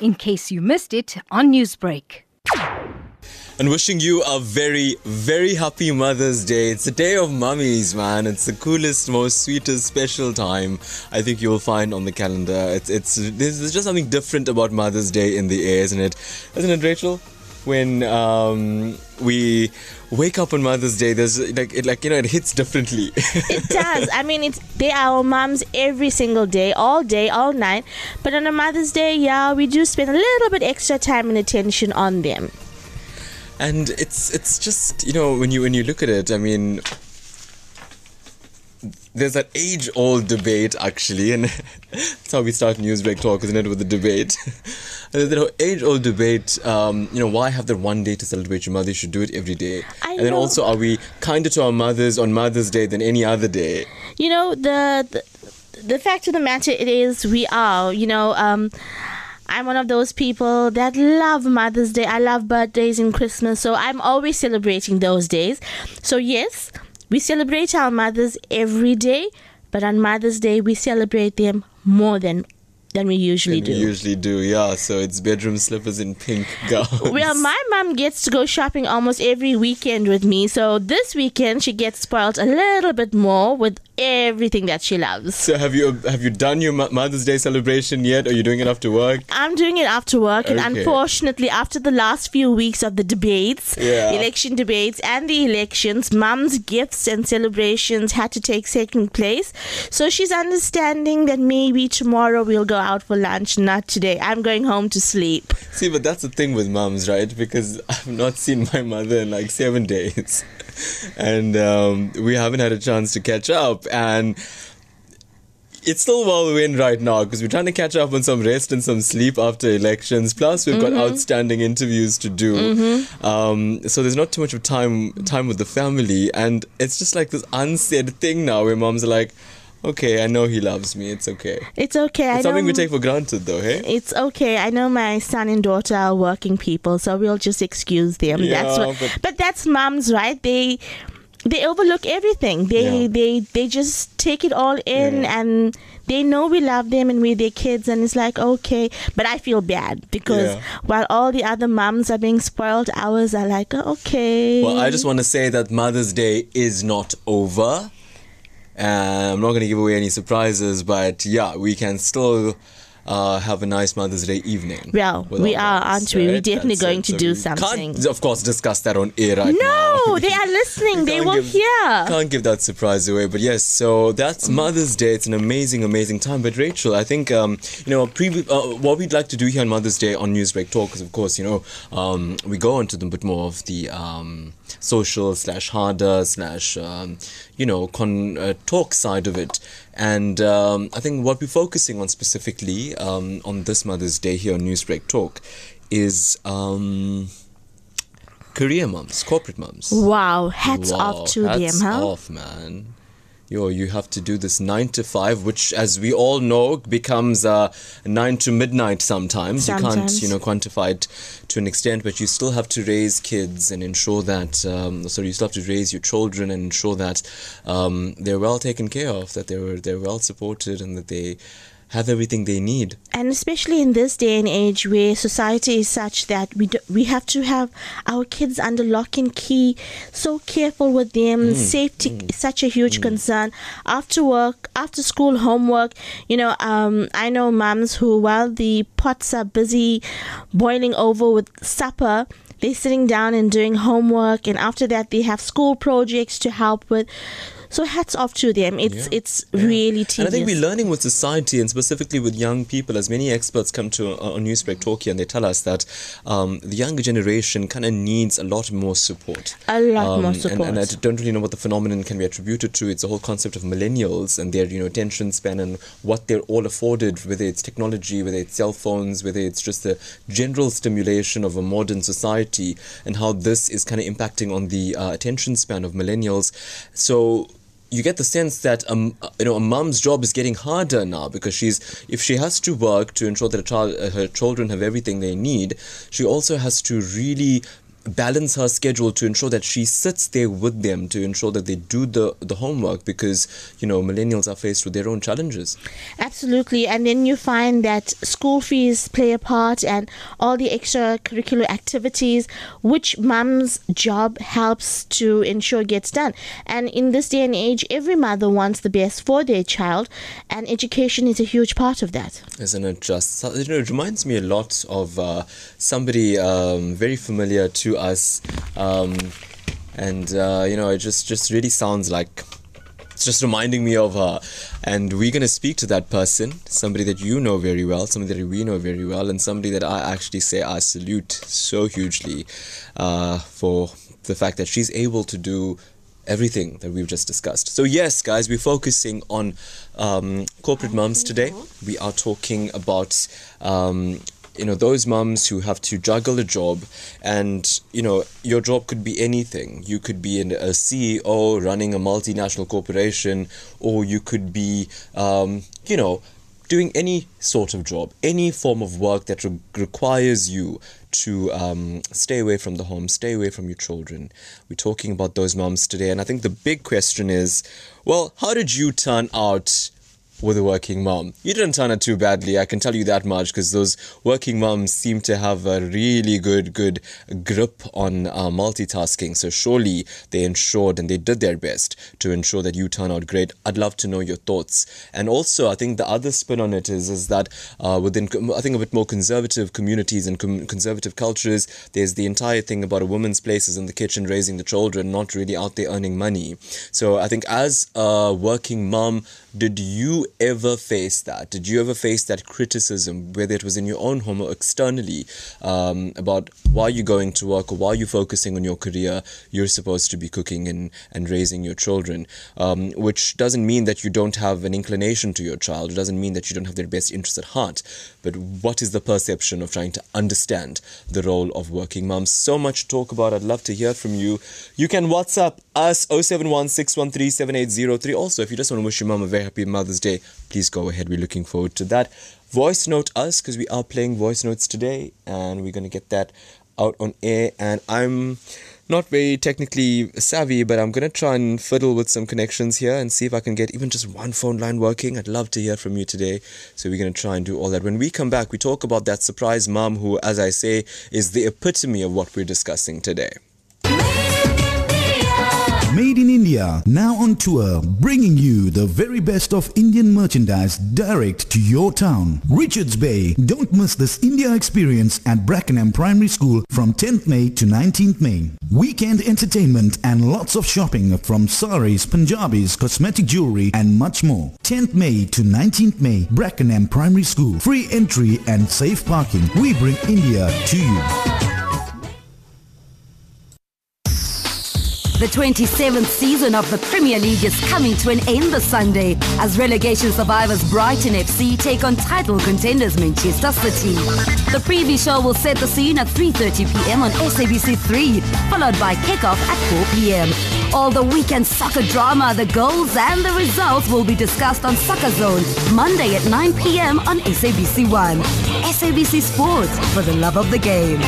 in case you missed it on Newsbreak. and wishing you a very, very happy Mother's Day. It's the day of mummies, man. It's the coolest, most sweetest, special time I think you'll find on the calendar. It's, it's there's just something different about Mother's Day in the air, isn't it? Isn't it, Rachel? When um, we wake up on Mother's Day, there's like it, like you know, it hits differently. It does. I mean, it's they are our moms every single day, all day, all night. But on a Mother's Day, yeah, we do spend a little bit extra time and attention on them. and it's it's just you know when you when you look at it i mean there's that age old debate actually and that's how we start newsbreak talk isn't it with the debate? There's that age old debate um, you know why have that one day to celebrate your mother? You should do it every day. I and then also are we kinder to our mothers on mother's day than any other day? You know, the the, the fact of the matter it is we are, you know, um I'm one of those people that love Mother's Day. I love birthdays and Christmas, so I'm always celebrating those days. So yes, we celebrate our mothers every day, but on Mother's Day we celebrate them more than than we usually than do. we usually do yeah. So it's bedroom slippers and pink gowns. Well, my mom gets to go shopping almost every weekend with me, so this weekend she gets spoiled a little bit more with everything that she loves. so have you have you done your mother's day celebration yet are you doing it after work I'm doing it after work, and unfortunately, after the last few weeks of the debates, Yeah. election debates, and the elections, mum's gifts and celebrations had to take second place. So she's understanding that maybe tomorrow we'll go out for lunch, not today. I'm going home to sleep. See, but that's the thing with mums, right? Because I've not seen my mother in like seven days, and um, we haven't had a chance to catch up. And it's still whirlwind right now because we're trying to catch up on some rest and some sleep after elections. Plus, we've got outstanding interviews to do. Um, so there's not too much of time time with the family, and it's just like this unsaid thing now where moms are like. Okay, I know he loves me. It's okay. It's okay. I something we take for granted, though, hey? It's okay. I know my son and daughter are working people, so we'll just excuse them. that's Yeah, what, but- but, that's moms, right? They they overlook everything. They Yeah. they they just take it all in Yeah. and they know we love them and we're their kids and it's like okay. But I feel bad because Yeah. while all the other moms are being spoiled, ours are like okay. Well, I just want to say that Mother's Day is not over. Uh, I'm not going to give away any surprises, but yeah, we can still uh, have a nice Mother's Day evening. Well, we are, aren't we? We're definitely That's going it. to So do something. Can't, of course, discuss that on air right now. no, they are listening. they will give- hear. Can't give that surprise away, but yes. So that's Mother's Day. It's an amazing, amazing time. But Rachel, I think um, you know, uh, what we'd like to do here on Mother's Day on Newsbreak Talk is, of course, you know, um, we go into the bit more of the um, social slash harder slash um, you know con uh, talk side of it. And um, I think what we're focusing on specifically um, on this Mother's Day here on Newsbreak Talk is um, career mums, corporate mums. Wow, hats Wow, off to hats them, huh? off, man. Yo, you have to do this nine to five, which, as we all know, becomes uh, nine to midnight sometimes. sometimes. You can't, you know, quantify it to an extent, but you still have to raise kids and ensure that. Um, sorry, you still have to raise your children and ensure that um, they're well taken care of, that they're they're well supported, and that they have everything they need. and especially in this day and age where society is such that we do, we have to have our kids under lock and key so careful with them. Mm. Safety mm. is such a huge mm. concern. After work after school homework you know um, i know moms who while the pots are busy boiling over with supper they're sitting down and doing homework and after that they have school projects to help with so hats off to them it's Yeah. it's really tedious And I think we're learning with society and specifically with young people, as many experts come to uh, on Newsbreak Talk here and they tell us that um, the younger generation kind of needs a lot more support. A lot Um, more and- support. And, I don't really know what the phenomenon can be attributed to. It's the whole concept of millennials and their you know attention span and what they're all afforded, whether it's technology, whether it's cell phones, whether it's just the general stimulation of a modern society, and how this is kind of impacting on the uh, attention span of millennials. So you get the sense that um, you know a mum's job is getting harder now because she's if she has to work to ensure that child, her children have everything they need, she also has to really balance her schedule to ensure that she sits there with them to ensure that they do the, the homework because, you know, millennials are faced with their own challenges. Absolutely. And then you find that school fees play a part and all the extracurricular activities, which mum's job helps to ensure gets done. And in this day and age, every mother wants the best for their child, and education is a huge part of that. Isn't it just? You know, it reminds me a lot of uh, somebody um, very familiar to us, um, and uh, you know, it just just really sounds like it's just reminding me of her. And we're going to speak to that person, somebody that you know very well, somebody that we know very well, and somebody that I actually say I salute so hugely uh, for the fact that she's able to do everything that we've just discussed. So, yes, guys, we're focusing on um, corporate moms today. We are talking about. Um, you know those mums who have to juggle a job and you know your job could be anything. You could be an, a ceo running a multinational corporation or you could be um, you know doing any sort of job any form of work that re- requires you to um, stay away from the home stay away from your children. We're talking about those mums today and i think the big question is well how did you turn out with a working mom. You didn't turn out too badly, I can tell you that much, because those working moms seem to have a really good, good grip on uh, multitasking. So surely they ensured and they did their best to ensure that you turn out great. I'd love to know your thoughts. And also, I think the other spin on it is is that uh, within, I think a bit more conservative communities and com- conservative cultures, there's the entire thing about a woman's place is in the kitchen raising the children, not really out there earning money. So I think as a working mom, did you ever face that? Did you ever face that criticism, whether it was in your own home or externally, um, about why you're going to work or why you're focusing on your career? You're supposed to be cooking and, and raising your children, um, which doesn't mean that you don't have an inclination to your child. It doesn't mean that you don't have their best interest at heart. But what is the perception of trying to understand the role of working moms? So much to talk about. I'd love to hear from you. You can WhatsApp us 071 Also, if you just want to wish your mom a very happy Mother's Day, please go ahead. We're looking forward to that. Voice note us because we are playing voice notes today and we're going to get that out on air. And I'm not very technically savvy, but I'm going to try and fiddle with some connections here and see if I can get even just one phone line working. I'd love to hear from you today. So we're going to try and do all that. When we come back, we talk about that surprise mom who, as I say, is the epitome of what we're discussing today. Made in India, now on tour, bringing you the very best of Indian merchandise direct to your town. Richards Bay. Don't miss this India experience at Brackenham Primary School from 10th May to 19th May. Weekend entertainment and lots of shopping from saris, Punjabis, cosmetic jewelry and much more. 10th May to 19th May, Brackenham Primary School. Free entry and safe parking. We bring India to you. The 27th season of the Premier League is coming to an end this Sunday as relegation survivors Brighton FC take on title contenders Manchester City. The preview show will set the scene at 3:30 p.m. on SABC3, followed by kickoff at 4 p.m. All the weekend soccer drama, the goals and the results will be discussed on Soccer Zone Monday at 9 p.m. on SABC1. SABC Sports for the love of the game.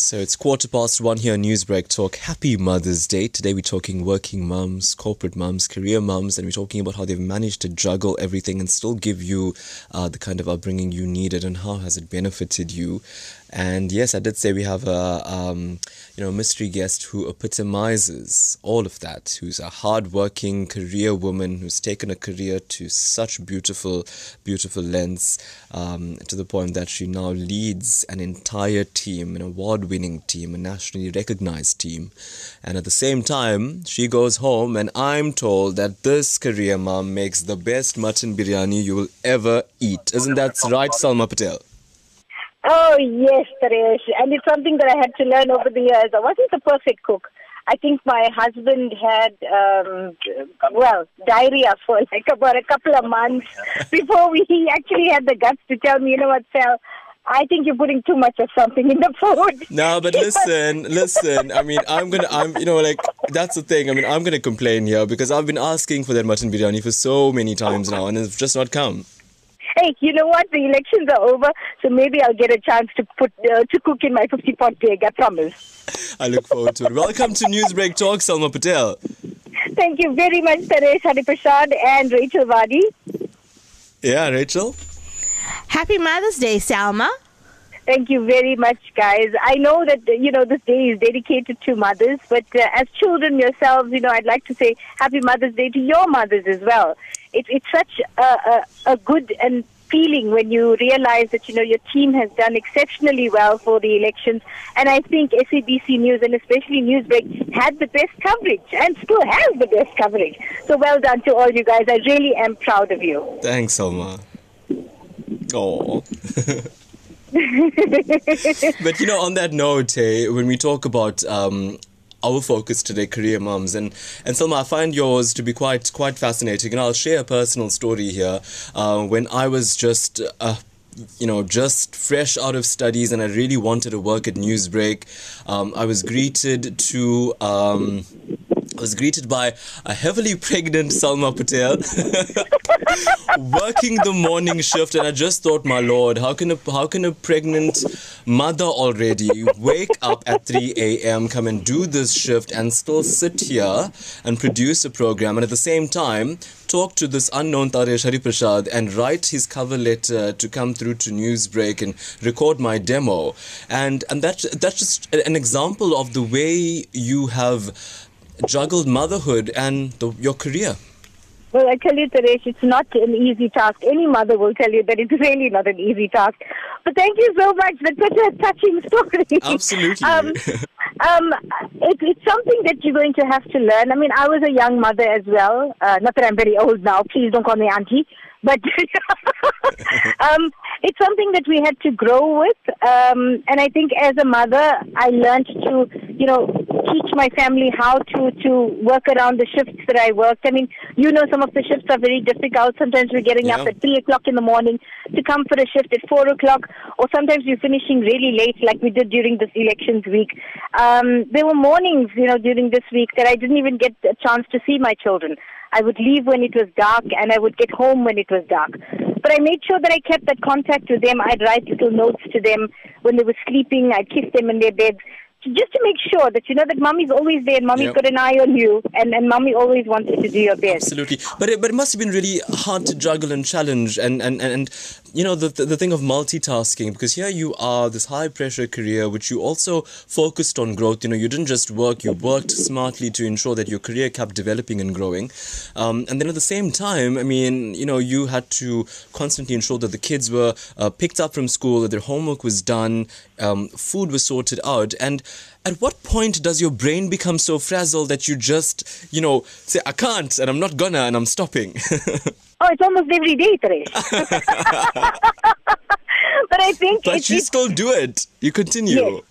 So it's quarter past one here on Newsbreak Talk. Happy Mother's Day. Today we're talking working mums, corporate mums, career mums, and we're talking about how they've managed to juggle everything and still give you uh, the kind of upbringing you needed and how has it benefited you. And yes, I did say we have a um, you know mystery guest who epitomizes all of that. Who's a hardworking career woman who's taken a career to such beautiful, beautiful lengths um, to the point that she now leads an entire team, an award-winning team, a nationally recognized team. And at the same time, she goes home, and I'm told that this career mom makes the best mutton biryani you will ever eat. Isn't that right, Salma Patel? Oh, yes, Taresh. And it's something that I had to learn over the years. I wasn't the perfect cook. I think my husband had, um, well, diarrhea for like about a couple of months before we, he actually had the guts to tell me, you know what, Sal, I think you're putting too much of something in the food. No, but listen, listen. I mean, I'm gonna, I'm, you know, like that's the thing. I mean, I'm gonna complain here because I've been asking for that mutton biryani for so many times now, and it's just not come. Hey, you know what? The elections are over, so maybe I'll get a chance to put uh, to cook in my 50 pot egg. I promise. I look forward to it. Welcome to Newsbreak Talk, Salma Patel. Thank you very much, Taresh Harreeparshad and Rachel Vadi. Yeah, Rachel. Happy Mother's Day, Salma. Thank you very much, guys. I know that you know this day is dedicated to mothers, but uh, as children yourselves, you know, I'd like to say Happy Mother's Day to your mothers as well. It's it's such a, a, a good and feeling when you realize that you know your team has done exceptionally well for the elections, and I think SABC News and especially Newsbreak had the best coverage and still has the best coverage. So well done to all you guys. I really am proud of you. Thanks, Salma. Oh. but you know, on that note, hey, when we talk about um, our focus today, career moms, and and Salma, I find yours to be quite quite fascinating, and I'll share a personal story here. Uh, when I was just uh, you know, just fresh out of studies, and I really wanted to work at Newsbreak. Um, I was greeted to. Um, was greeted by a heavily pregnant Salma Patel working the morning shift, and I just thought, my lord, how can a how can a pregnant mother already wake up at 3 a.m., come and do this shift, and still sit here and produce a program, and at the same time talk to this unknown Taresh Harreeparshad and write his cover letter to come through to Newsbreak and record my demo, and and that that's just an example of the way you have juggled motherhood and the, your career. Well, I tell you, Taresh, it's not an easy task. Any mother will tell you that it's really not an easy task. But thank you so much. That's such a touching story. Absolutely. um, um, it, it's something that you're going to have to learn. I mean, I was a young mother as well. Uh, not that I'm very old now. Please don't call me auntie. But um, it's something that we had to grow with. Um, and I think as a mother, I learned to, you know, teach my family how to, to work around the shifts that I worked. I mean, you know, some of the shifts are very difficult. Sometimes we're getting Yeah. up at 3 o'clock in the morning to come for a shift at 4 o'clock, or sometimes we're finishing really late, like we did during this elections week. Um, there were mornings, you know, during this week that I didn't even get a chance to see my children. I would leave when it was dark and I would get home when it was dark. But I made sure that I kept that contact with them. I'd write little notes to them when they were sleeping. I'd kiss them in their beds. Just to make sure that you know that mommy's always there and mommy's Yep. got an eye on you and, and mommy always wants you to do your best. Absolutely, but it, but it must have been really hard to juggle and challenge, and and and, and you know the, the the thing of multitasking because here you are this high pressure career which you also focused on growth. You know you didn't just work; you worked smartly to ensure that your career kept developing and growing, um, and then at the same time, I mean, you know, you had to constantly ensure that the kids were uh, picked up from school, that their homework was done, um, food was sorted out, and at what point does your brain become so frazzled that you just, you know, say, I can't and I'm not gonna and I'm stopping? Oh, it's almost every day, Taresh. but I think but you still do it. You continue. Yes.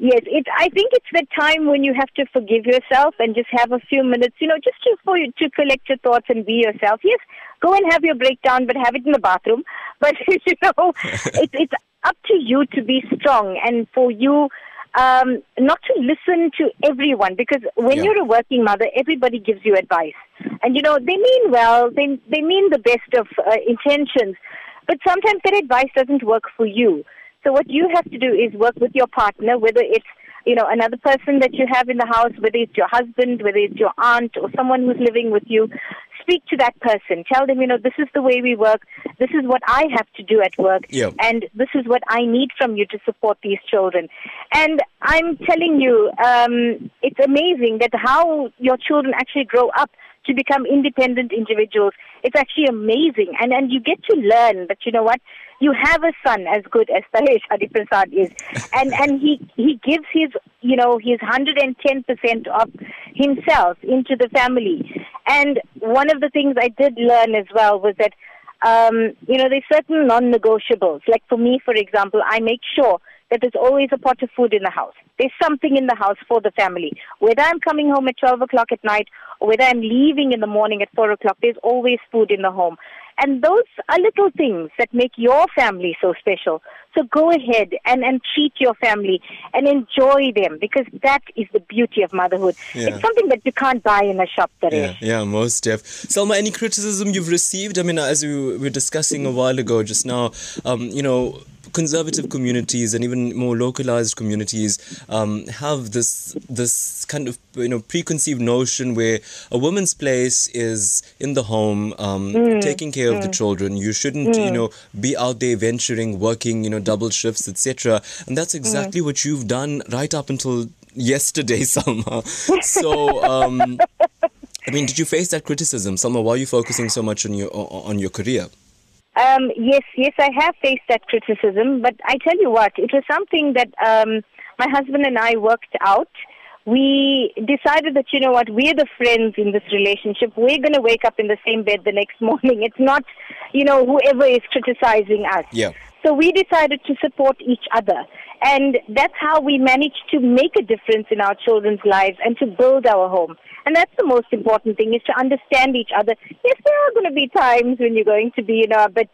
Yes, it's. I think it's the time when you have to forgive yourself and just have a few minutes, you know, just to for you to collect your thoughts and be yourself. Yes, go and have your breakdown, but have it in the bathroom. But you know, it's it's up to you to be strong and for you um, not to listen to everyone because when Yeah. you're a working mother, everybody gives you advice, and you know they mean well. They they mean the best of uh, intentions, but sometimes that advice doesn't work for you. So what you have to do is work with your partner, whether it's you know another person that you have in the house, whether it's your husband, whether it's your aunt or someone who's living with you. Speak to that person. Tell them, you know, this is the way we work. This is what I have to do at work, Yeah. and this is what I need from you to support these children. And I'm telling you, um, it's amazing that how your children actually grow up to become independent individuals. It's actually amazing. And and you get to learn that you know what? You have a son as good as Taresh Harreeparshad is. And and he he gives his you know, his hundred and ten percent of himself into the family. And one of the things I did learn as well was that um, you know, there's certain non-negotiables. Like for me, for example, I make sure that there's always a pot of food in the house. There's something in the house for the family. Whether I'm coming home at 12 o'clock at night or whether I'm leaving in the morning at 4 o'clock, there's always food in the home. And those are little things that make your family so special. So go ahead and, and treat your family and enjoy them because that is the beauty of motherhood. Yeah. It's something that you can't buy in a shop, Yeah, yeah, most def. Salma, any criticism you've received? I mean, as we were discussing a while ago, just now, um, you know, conservative communities and even more localized communities um, have this this kind of you know preconceived notion where a woman's place is in the home, um, taking care of the children. You shouldn't you know be out there venturing, working you know double shifts, etc. And that's exactly what you've done right up until yesterday, Salma. So. Um, I mean, did you face that criticism, Salma? Why are you focusing so much on your on your career? Um, yes, yes, I have faced that criticism, but I tell you what, it was something that um, my husband and I worked out. We decided that, you know what, we're the friends in this relationship. We're going to wake up in the same bed the next morning. It's not, you know, whoever is criticizing us. Yeah. So we decided to support each other. And that's how we managed to make a difference in our children's lives and to build our home. And that's the most important thing is to understand each other. Yes, there are going to be times when you're going to be, you know, a bit,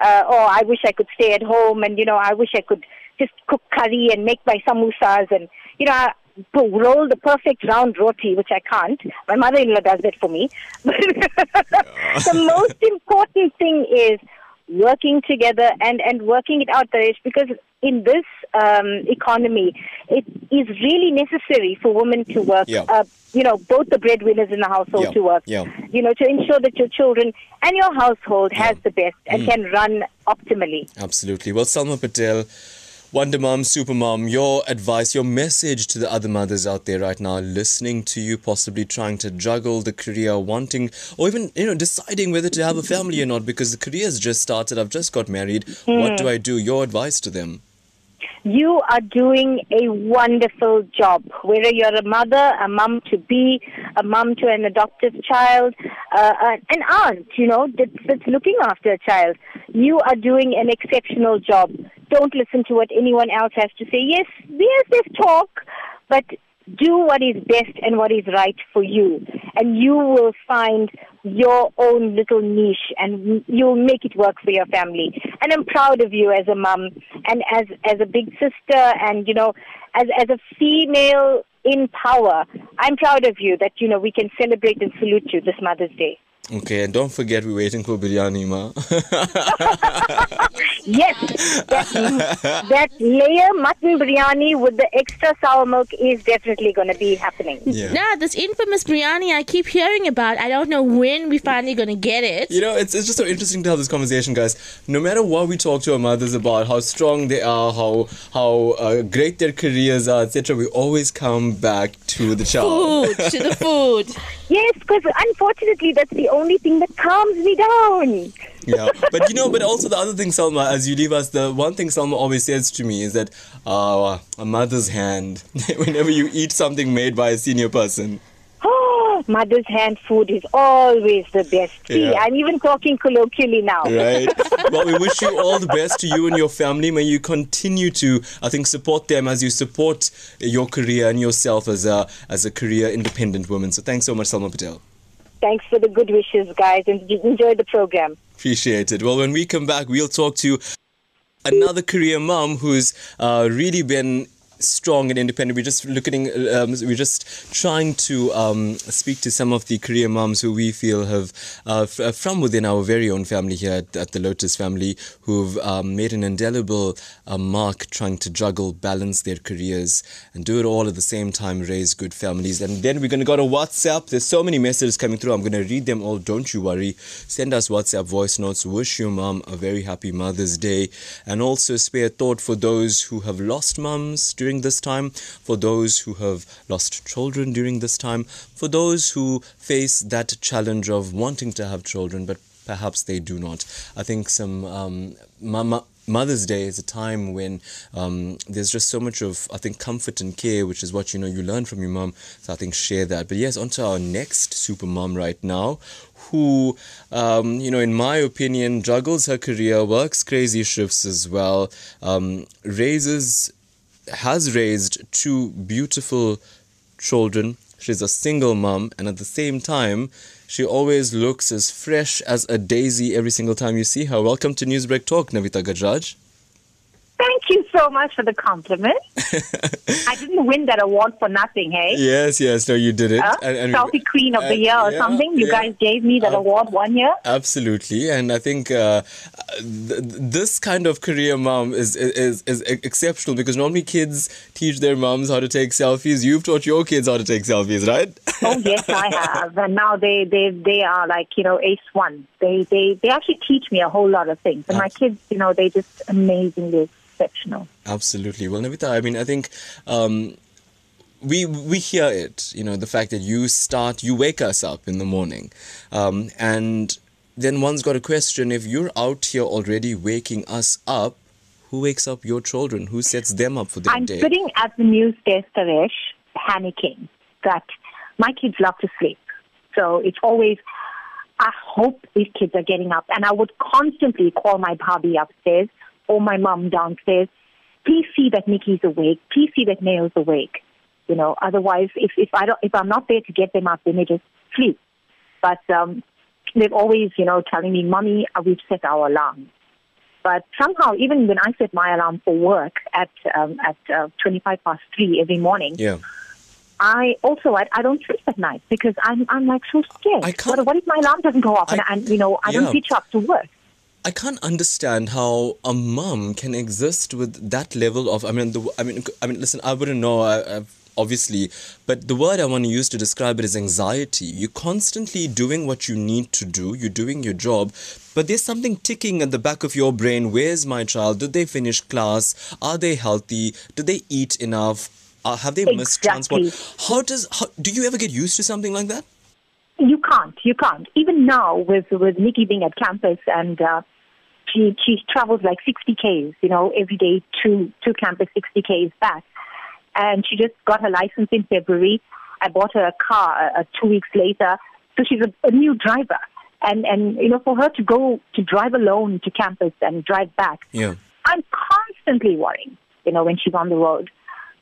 uh, oh, I wish I could stay at home and, you know, I wish I could just cook curry and make my samosas and, you know, I- roll the perfect round roti, which I can't. My mother-in-law does that for me. But the most important thing is working together and, and working it out, Taresh, because in this um, economy, it is really necessary for women to work. Yeah. Uh, you know, both the breadwinners in the household Yeah, to work. yeah. You know, to ensure that your children and your household has the best and Mm. can run optimally. Absolutely. Well, Salma Patel, Wonder Mom, Super Mom, your advice, your message to the other mothers out there right now, listening to you, possibly trying to juggle the career, wanting, or even you know, deciding whether to have a family or not, because the career's just started. I've just got married. What hmm. do I do? Your advice to them. You are doing a wonderful job. Whether you're a mother, a mom to be, a mom to an adoptive child, uh, uh, an aunt, you know, that's, looking after a child, you are doing an exceptional job. Don't listen to what anyone else has to say. Yes, yes, there's talk, but do what is best and what is right for you, and you will find your own little niche, and you'll make it work for your family. And I'm proud of you as a mom, and as as a big sister, and you know, as as a female in power. I'm proud of you that you know we can celebrate and salute you this Mother's Day. Okay, and don't forget we're waiting for biryani, ma. Yes, that, that layer mutton biryani with the extra sour milk is definitely going to be happening. yeah. Nah, this infamous biryani I keep hearing about. I don't know when we're finally gonna get it. You know, it's, it's just so interesting to have this conversation, guys. No matter what we talk to our mothers about, how strong they are, how how uh, great their careers are, etc., we always come back to the child. Food to the food. Yes, because unfortunately, that's the only thing that calms me down. yeah, but you know, but also the other thing, Salma, as you leave us, the one thing Salma always says to me is that uh, a mother's hand. Whenever you eat something made by a senior person, mother's hand food is always the best. See, Yeah. I'm even talking colloquially now. right? well, we wish you all the best to you and your family. May you continue to, I think, support them as you support your career and yourself as a as a career independent woman. So thanks so much, Salma Patel. Thanks for the good wishes, guys, and enjoy the program. Appreciate it. Well, when we come back, we'll talk to another career mom who's uh, really been strong and independent. We're just looking, um, we're just trying to um, speak to some of the career moms who we feel have, uh, f- uh, from within our very own family here at, at the Lotus family, who've um, made an indelible uh, mark trying to juggle, balance their careers, and do it all at the same time, raise good families. And then we're going to go to WhatsApp. There's so many messages coming through. I'm going to read them all. Don't you worry. Send us WhatsApp voice notes. Wish your mom a very happy Mother's Day. And also spare thought for those who have lost mums during this time, for those who have lost children during this time, for those who face that challenge of wanting to have children, but perhaps they do not. I think some um, mama. Mother's Day is a time when um, there's just so much of, I think, comfort and care, which is what you know you learn from your mom. So I think share that. But yes, on to our next super mom right now, who, um, you know, in my opinion, juggles her career, works crazy shifts as well, um, raises, has raised two beautiful children She's a single mom, and at the same time, she always looks as fresh as a daisy every single time you see her. Welcome to Newsbreak Talk, Navitha Gajraj. Thank you so much for the compliment. I didn't win that award for nothing, hey? Yes, yes, no, you did it. Huh? And- and- Selfie Queen of the Year or yeah, something. You yeah. guys gave me that Uh, award one year. Absolutely, and I think uh, th- this kind of career mom is, is is exceptional because normally kids teach their moms how to take selfies. You've taught your kids how to take selfies, right? Oh yes, I have, and now they they they are like you know ace one. They they they actually teach me a whole lot of things, and my kids, you know, they just amazingly exceptional. Absolutely. Well, Navitha, I mean, I think um, we we hear it. You know, the fact that you start, you wake us up in the morning, um, and then one's got a question: if you're out here already waking us up, who wakes up your children? Who sets them up for their day? I'm sitting at the news desk, Taresh, panicking that my kids love to sleep. So it's always, I hope these kids are getting up. And I would constantly call my bhabhi upstairs or my mom downstairs. Please see that Nikki's awake. Please see that Neo's awake. You know, otherwise, if, if I don't, if I'm not there to get them up, then they just sleep. But um, they've always, you know, telling me, "Mommy, uh, we've set our alarm." But somehow, even when I set my alarm for work at um, at uh, 25 past three every morning, yeah. I also I, I don't sleep at night because I'm I'm like so scared. I can't- What, what if my alarm doesn't go off and, I- and you know I Yeah. don't pitch up to work? I can't understand how a mom can exist with that level of. I mean, the, I mean, I mean. Listen, I wouldn't know. I, I've, obviously, but the word I want to use to describe it is anxiety. You're constantly doing what you need to do. You're doing your job, but there's something ticking at the back of your brain. Where's my child? Did they finish class? Are they healthy? Did they eat enough? Uh, have they missed transport? How does? How, do you ever get used to something like that? You can't. You can't. Even now, with with Nikki being at campus and uh, she she travels like 60 k's, you know, every day to to campus, 60 k's back, and she just got her license in February. I bought her a car uh, two weeks later, so she's a, a new driver. And and you know, for her to go to drive alone to campus and drive back, Yeah. I'm constantly worrying. You know, when she's on the road.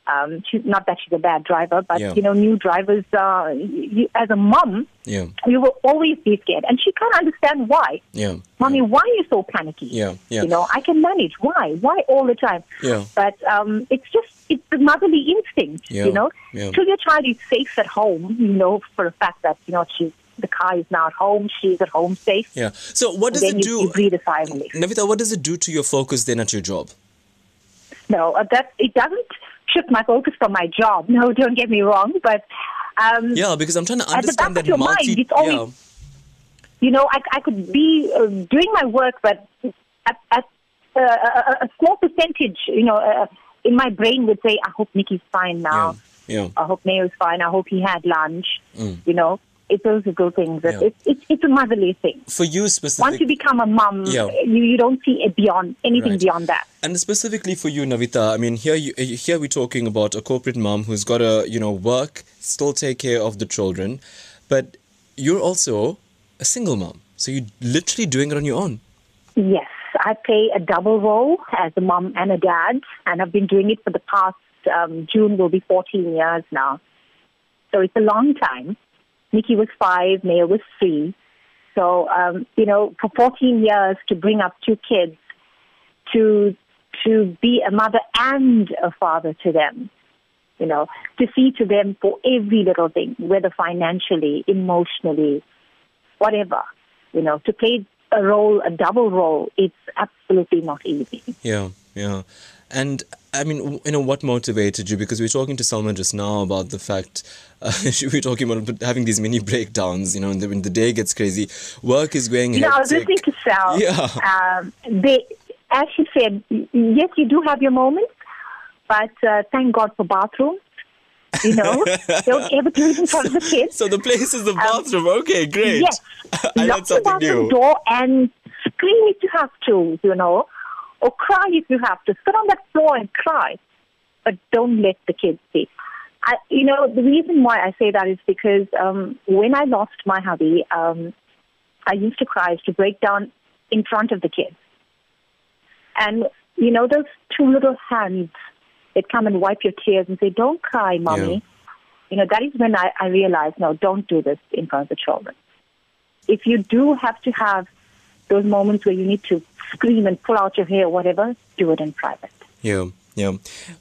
Um, she's not that she's a bad driver, but Yeah. you know, new drivers. Uh, you, as a mom, Yeah. you will always be scared. And she can't understand why. Yeah. Mommy, why are you so panicky? Yeah, yeah. You know, I can manage. Why? Why all the time? Yeah. But um, it's just, it's the motherly instinct, Yeah, you know? yeah. Till your child is safe at home, you know, for a fact that, you know, she, the car is now at home, she's at home safe. Yeah. So, what does it do? you breathe a sigh of relief. Navitha, what does it do to your focus then at your job? No, uh, that, it doesn't shift my focus from my job. No, don't get me wrong. But, um, Yeah, because I'm trying to At the back understand of that your multi. mind, it's always- you know, I, I could be uh, doing my work, but at, at uh, a, a small percentage, you know, uh, in my brain would say, I hope Nikki's fine now. yeah, yeah. I hope Neo's fine. I hope he had lunch. Mm. You know, it's those little things. That Yeah. It's, it's, it's a motherly thing. For you specifically. Once you become a mum, Yeah. you, you don't see it beyond anything Right. beyond that. and specifically for you, Navitha. I mean, here you here we're talking about a corporate mom who's got to you know work, still take care of the children, but you're also a single mom, so you're literally doing it on your own. Yes, I play a double role as a mom and a dad, and I've been doing it for the past um, June will be 14 years now. So it's a long time. Nikki was five, Maya was three. So um, you know, for 14 years to bring up two kids, to to be a mother and a father to them, you know, to see to them for every little thing, whether financially, emotionally, whatever, you know, to play a role, a double role, it's absolutely not easy. Yeah, yeah. And I mean, you know, what motivated you? Because we were talking to Salma just now about the fact uh, we were talking about having these mini breakdowns. You know, and the, when the day gets crazy, work is going You know, I was listening to Sal. Yeah. Um, they, as she said, yes, you do have your moments, but uh, thank God for bathrooms. You know, don't ever do it in front of the kids. So the place is the bathroom. okay, great. Yes. I learned the something new. door and scream if you have to, you know, or cry if you have to. Sit on that floor and cry, but don't let the kids see. I, you know, the reason why I say that is because um, when I lost my hubby, um, I used to cry, I used to break down in front of the kids. And, you know, those two little hands that come and wipe your tears and say, don't cry, mommy. Yeah. you know, that is when I, I realized, no, don't do this in front of the children. If you do have to have those moments where you need to scream and pull out your hair or whatever, do it in private. Yeah, yeah.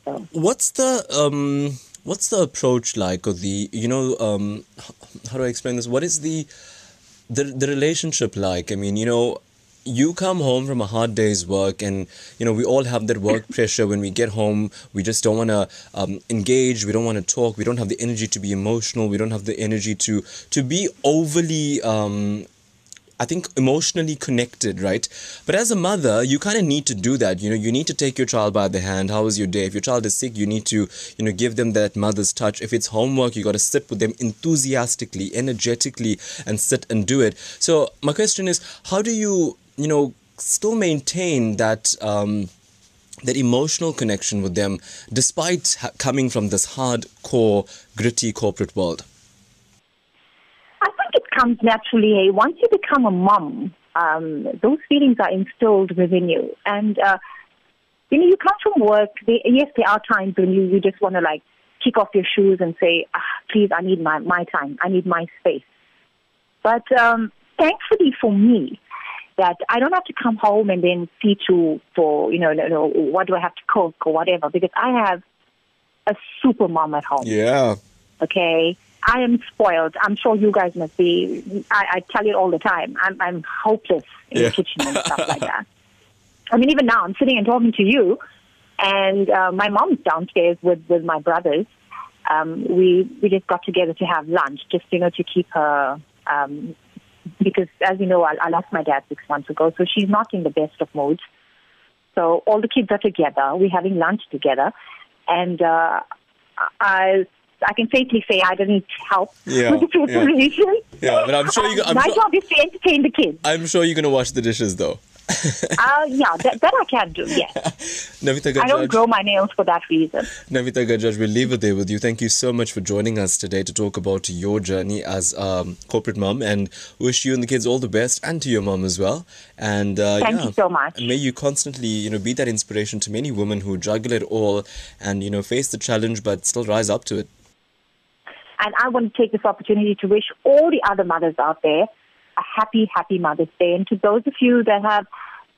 So. What's the um, what's the approach like, or the you know, um, how do I explain this? What is the the the relationship like? I mean, you know, you come home from a hard day's work, and you know, we all have that work pressure. When we get home, we just don't want to um, engage. We don't want to talk. We don't have the energy to be emotional. We don't have the energy to to be overly um, I think emotionally connected, right? But as a mother, you kind of need to do that. You know, you need to take your child by the hand. How was your day? If your child is sick, you need to, you know, give them that mother's touch. If it's homework, you got to sit with them enthusiastically, energetically, and sit and do it. So my question is, how do you, you know, still maintain that? Um, that emotional connection with them, despite ha- coming from this hardcore, gritty corporate world. I think it comes naturally. Hey, once you become a mom, um, those feelings are instilled within you, and uh, you know you come from work. They, yes, there are times when you you just want to like kick off your shoes and say, ah, "Please, I need my my time. I need my space." But um, thankfully for me, that I don't have to come home and then see to for you know, no, no, what do I have to cook or whatever because I have a super mom at home. Yeah. Okay. I am spoiled. I'm sure you guys must be. I, I tell you all the time. I'm, I'm hopeless in Yeah. the kitchen and stuff like that. I mean, even now, I'm sitting and talking to you, and uh, my mom's downstairs with, with my brothers. Um, we we just got together to have lunch, just you know, to keep her. Um, because, as you know, I, I lost my dad six months ago, so she's not in the best of moods. So all the kids are together. We're having lunch together, and uh, I I can safely say I didn't help Yeah, with the yeah. preparation. Yeah, but I'm sure you. I'm my sure, job is to entertain the kids. I'm sure you're gonna wash the dishes though. Uh, yeah, that, that I can do. Yes, Navitha I don't grow my nails for that reason. Navitha Gajraj, we'll leave it there with you. Thank you so much for joining us today to talk about your journey as um, corporate mom, and wish you and the kids all the best, and to your mom as well. And uh, Thank yeah, you so much. May you constantly, you know, be that inspiration to many women who juggle it all, and you know, face the challenge but still rise up to it. And I want to take this opportunity to wish all the other mothers out there a happy, happy Mother's Day. And to those of you that have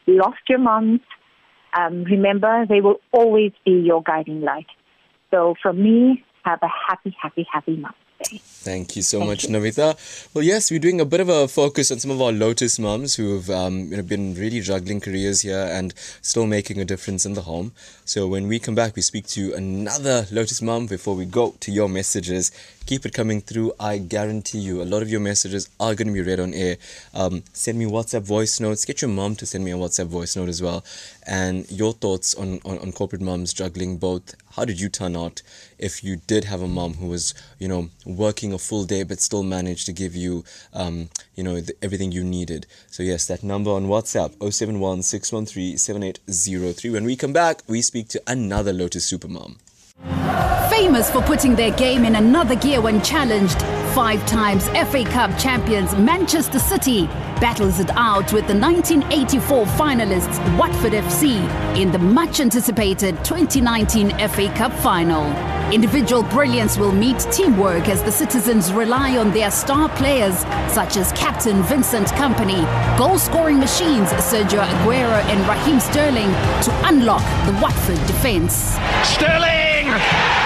lost your moms, um, remember they will always be your guiding light. So from me, have a happy, happy, happy Mother's Day. Thank you so much, Navitha. Well, yes, we're doing a bit of a focus on some of our Lotus moms who've um, you know, been really juggling careers here and still making a difference in the home. So when we come back, we speak to another Lotus mom before we go to your messages. Keep it coming through. I guarantee you, a lot of your messages are going to be read on air. Um, send me WhatsApp voice notes. Get your mom to send me a WhatsApp voice note as well. And your thoughts on, on, on corporate moms juggling both. How did you turn out if you did have a mom who was, you know, working a full day but still managed to give you, um, you know, the, everything you needed? So, yes, that number on WhatsApp 071 613 7803. When we come back, we speak to another Lotus Supermom. Famous for putting their game in another gear when challenged, five times FA Cup champions Manchester City battles it out with the 1984 finalists Watford FC in the much anticipated 2019 FA Cup final. Individual brilliance will meet teamwork as the citizens rely on their star players such as captain Vincent Kompany, goal scoring machines Sergio Aguero and Raheem Sterling to unlock the Watford defence. Sterling!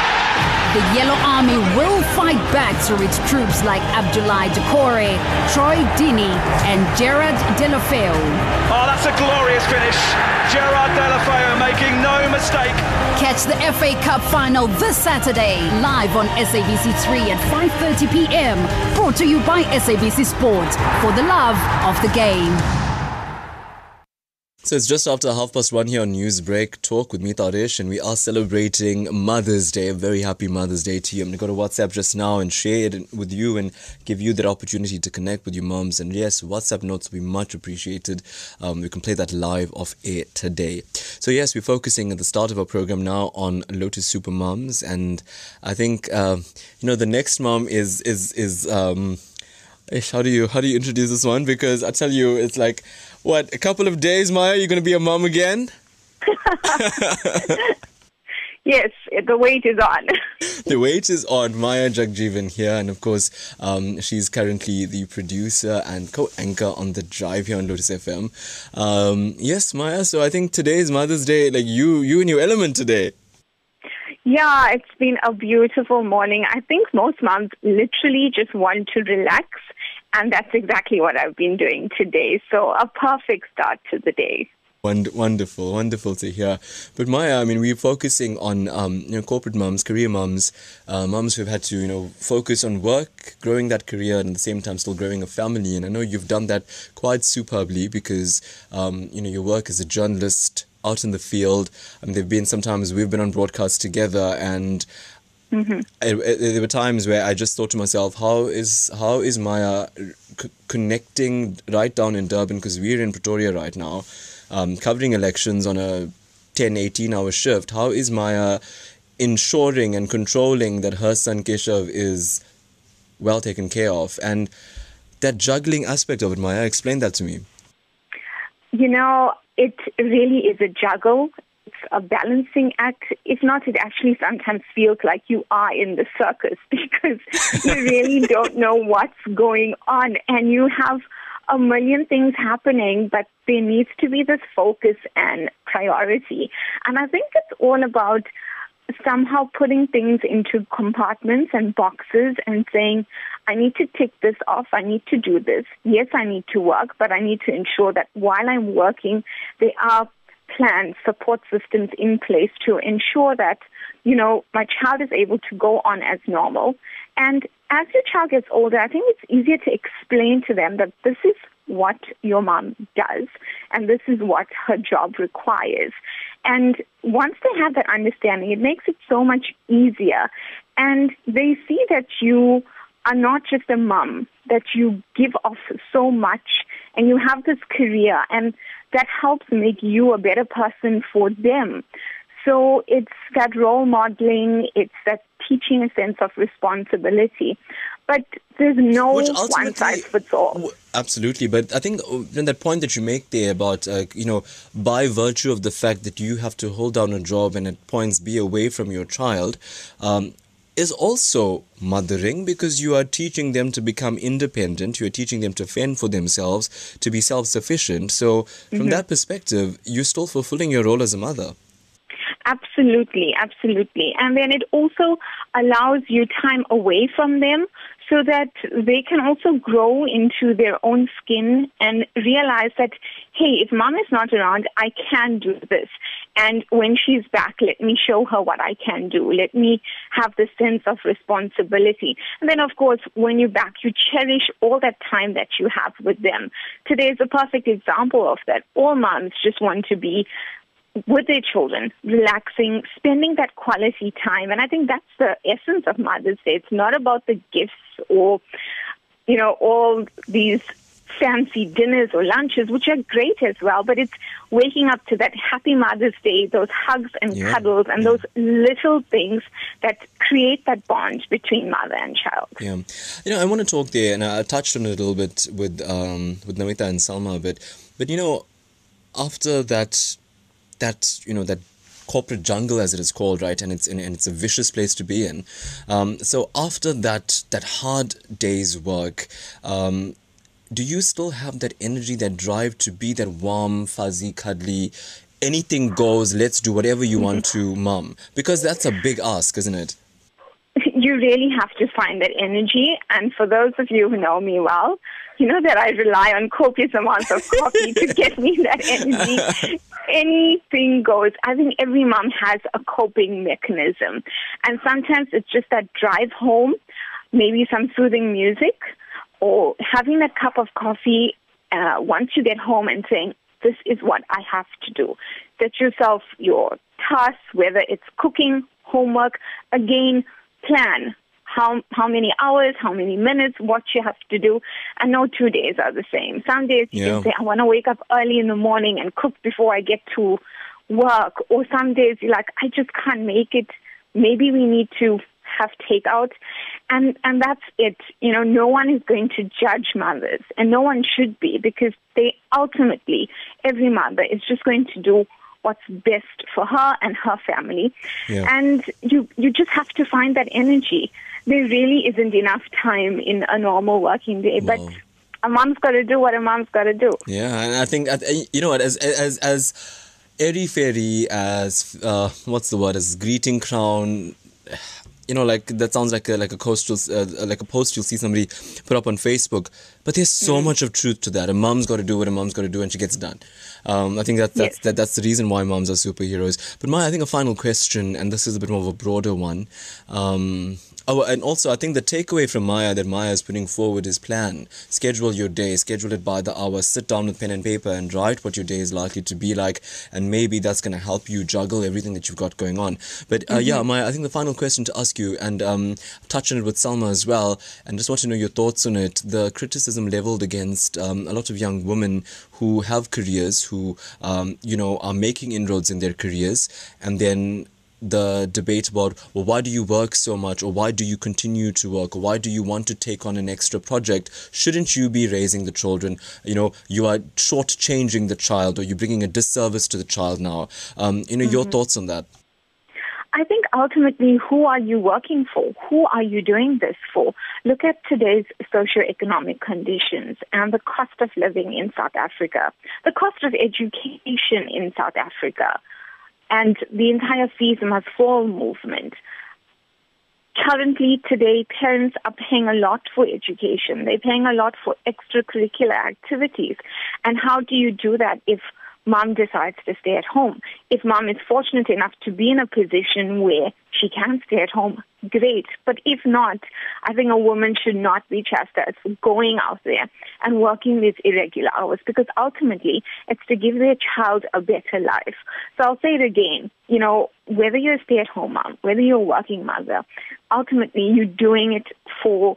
The Yellow Army will fight back through its troops like Abdoulaye Doucouré, Troy Deeney, and Gerard Deulofeu. Oh, that's a glorious finish. Gerard Deulofeu making no mistake. Catch the FA Cup final this Saturday, live on SABC3 at 5:30 p.m. Brought to you by SABC Sport for the love of the game. So it's just after half past one here on Newsbreak Talk with me, Taresh, and we are celebrating Mother's Day. A very happy Mother's Day to you. I'm going to go to WhatsApp just now and share it with you and give you that opportunity to connect with your moms. And yes, WhatsApp notes will be much appreciated. Um, we can play that live off air today. So yes, we're focusing at the start of our program now on Lotus Super Moms, and I think uh, you know the next mom is is is. Um, how do you how do you introduce this one? Because I tell you, it's like what a couple of days, Maya. You're gonna be a mom again. Yes, the wait is on. the wait is on. Maya Jagjeevan here, and of course, um, she's currently the producer and co-anchor on the Drive here on Lotus FM. Um, yes, Maya. So I think today is Mother's Day. Like you, you in your element today. Yeah, it's been a beautiful morning. I think most moms literally just want to relax, and that's exactly what I've been doing today. So a perfect start to the day. Wonderful, wonderful to hear. But Maya, I mean, we're focusing on um, you know corporate moms, career moms, uh, who've had to you know focus on work, growing that career, and at the same time still growing a family. And I know you've done that quite superbly because um, you know your work as a journalist out in the field, I mean, there've been sometimes we've been on broadcast together, and Mm-hmm. there were times where I just thought to myself, how is how is Maya c- connecting right down in Durban because we're in Pretoria right now, um, covering elections on a 10, 18 hour shift. How is Maya ensuring and controlling that her son Keshav is well taken care of? And that juggling aspect of it, Maya, explain that to me. You know, it really is a juggle. A balancing act. If not, it actually sometimes feels like you are in the circus because you really don't know what's going on and you have a million things happening, but there needs to be this focus and priority. And I think it's all about somehow putting things into compartments and boxes and saying, I need to tick this off. I need to do this. Yes, I need to work, but I need to ensure that while I'm working, there are plans, support systems in place to ensure that, you know, my child is able to go on as normal. And as your child gets older, I think it's easier to explain to them that this is what your mom does and this is what her job requires. And once they have that understanding, it makes it so much easier. And they see that you are not just a mom, that you give off so much and you have this career and that helps make you a better person for them. So it's that role modeling, it's that teaching a sense of responsibility. But there's no one size fits all. Absolutely, but I think uh, that point that you make there about uh, you know by virtue of the fact that you have to hold down a job and at points be away from your child. Um, is also mothering because you are teaching them to become independent. You are teaching them to fend for themselves, to be self sufficient. So, from mm-hmm. that perspective, you're still fulfilling your role as a mother. Absolutely, absolutely. And then it also allows you time away from them so that they can also grow into their own skin and realize that, hey, if mom is not around, I can do this. And when she's back, let me show her what I can do. Let me have the sense of responsibility. And then, of course, when you're back, you cherish all that time that you have with them. Today is a perfect example of that. All moms just want to be with their children, relaxing, spending that quality time. And I think that's the essence of Mother's Day. It's not about the gifts or, you know, all these fancy dinners or lunches, which are great as well, but it's waking up to that happy Mother's Day, those hugs and yeah. cuddles and yeah. those little things that create that bond between mother and child. Yeah. You know, I want to talk there, and I touched on it a little bit with, um, with Navitha and Salma a bit, but you know, after that that you know that corporate jungle as it is called right? And it's and it's a vicious place to be in. Um, so after that that hard day's work um, do you still have that energy that drive to be that warm fuzzy cuddly anything goes let's do whatever you want to mom because that's a big ask isn't it? You really have to find that energy. And for those of you who know me well you know that I rely on copious amounts of coffee to get me that energy. Anything goes. I think every mom has a coping mechanism. And sometimes it's just that drive home, maybe some soothing music, or having that cup of coffee uh, once you get home and saying, this is what I have to do. Set yourself your tasks, whether it's cooking, homework, again, plan how how many hours, how many minutes, what you have to do. And no two days are the same. Some days you yeah. can say, I want to wake up early in the morning and cook before I get to work. Or some days you're like, I just can't make it. Maybe we need to have takeout. And and that's it. You know, no one is going to judge mothers and no one should be because they ultimately every mother is just going to do what's best for her and her family. Yeah. And you you just have to find that energy. There really isn't enough time in a normal working day, but a mom's got to do what a mom's got to do. Yeah, and I think you know what as as as airy fairy as uh, what's the word as greeting crown. You know, like that sounds like a like a coastal uh, like a post you'll see somebody put up on Facebook. But there's so much of truth to that. A mom's got to do what a mom's got to do, and she gets done. Um, I think that that's Yes. that, that's the reason why moms are superheroes. But my I think a final question, and this is a bit more of a broader one. Um, Oh, and also, I think the takeaway from Maya that Maya is putting forward is plan. Schedule your day, schedule it by the hour, sit down with pen and paper and write what your day is likely to be like. And maybe that's going to help you juggle everything that you've got going on. But uh, yeah, Maya, I think the final question to ask you, and um, touch on it with Salma as well, and just want to know your thoughts on it. The criticism leveled against um, a lot of young women who have careers, who, um, you know, are making inroads in their careers, and then the debate about well why do you work so much? Or why do you continue to work? Or why do you want to take on an extra project? Shouldn't you be raising the children? You know you are shortchanging the child or you're bringing a disservice to the child now. Um, you know your thoughts on that? I think ultimately, who are you working for? Who are you doing this for? Look at today's socioeconomic conditions and the cost of living in South Africa, the cost of education in South Africa, and the entire Fees Must Fall movement. Currently, today, parents are paying a lot for education. They're paying a lot for extracurricular activities. And how do you do that if mom decides to stay at home? If mom is fortunate enough to be in a position where she can stay at home, great. But if not, I think a woman should not be chastised for going out there and working these irregular hours because ultimately it's to give their child a better life. So I'll say it again, you know, whether you're a stay at home mom, whether you're a working mother, ultimately you're doing it for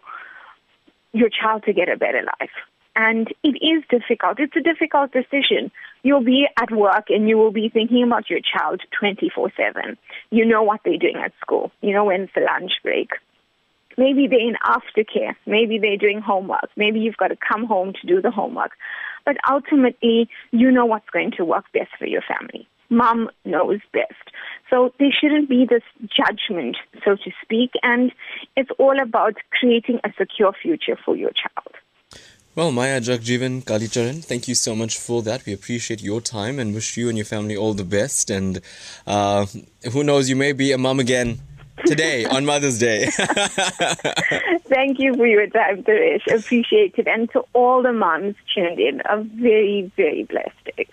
your child to get a better life. And it is difficult. It's a difficult decision. You'll be at work and you will be thinking about your child 24 7. You know what they're doing at school. You know when it's the lunch break. Maybe they're in aftercare. Maybe they're doing homework. Maybe you've got to come home to do the homework. But ultimately, you know what's going to work best for your family. Mom knows best. So there shouldn't be this judgment, so to speak. And it's all about creating a secure future for your child. Well maya jagjeevan kalicharan thank you so much for that we appreciate your time and wish you and your family all the best and uh, who knows you may be a mom again today on mother's day Thank you for your time, Taresh. Appreciate it. And to all the moms tuned in, a very, very blessed day.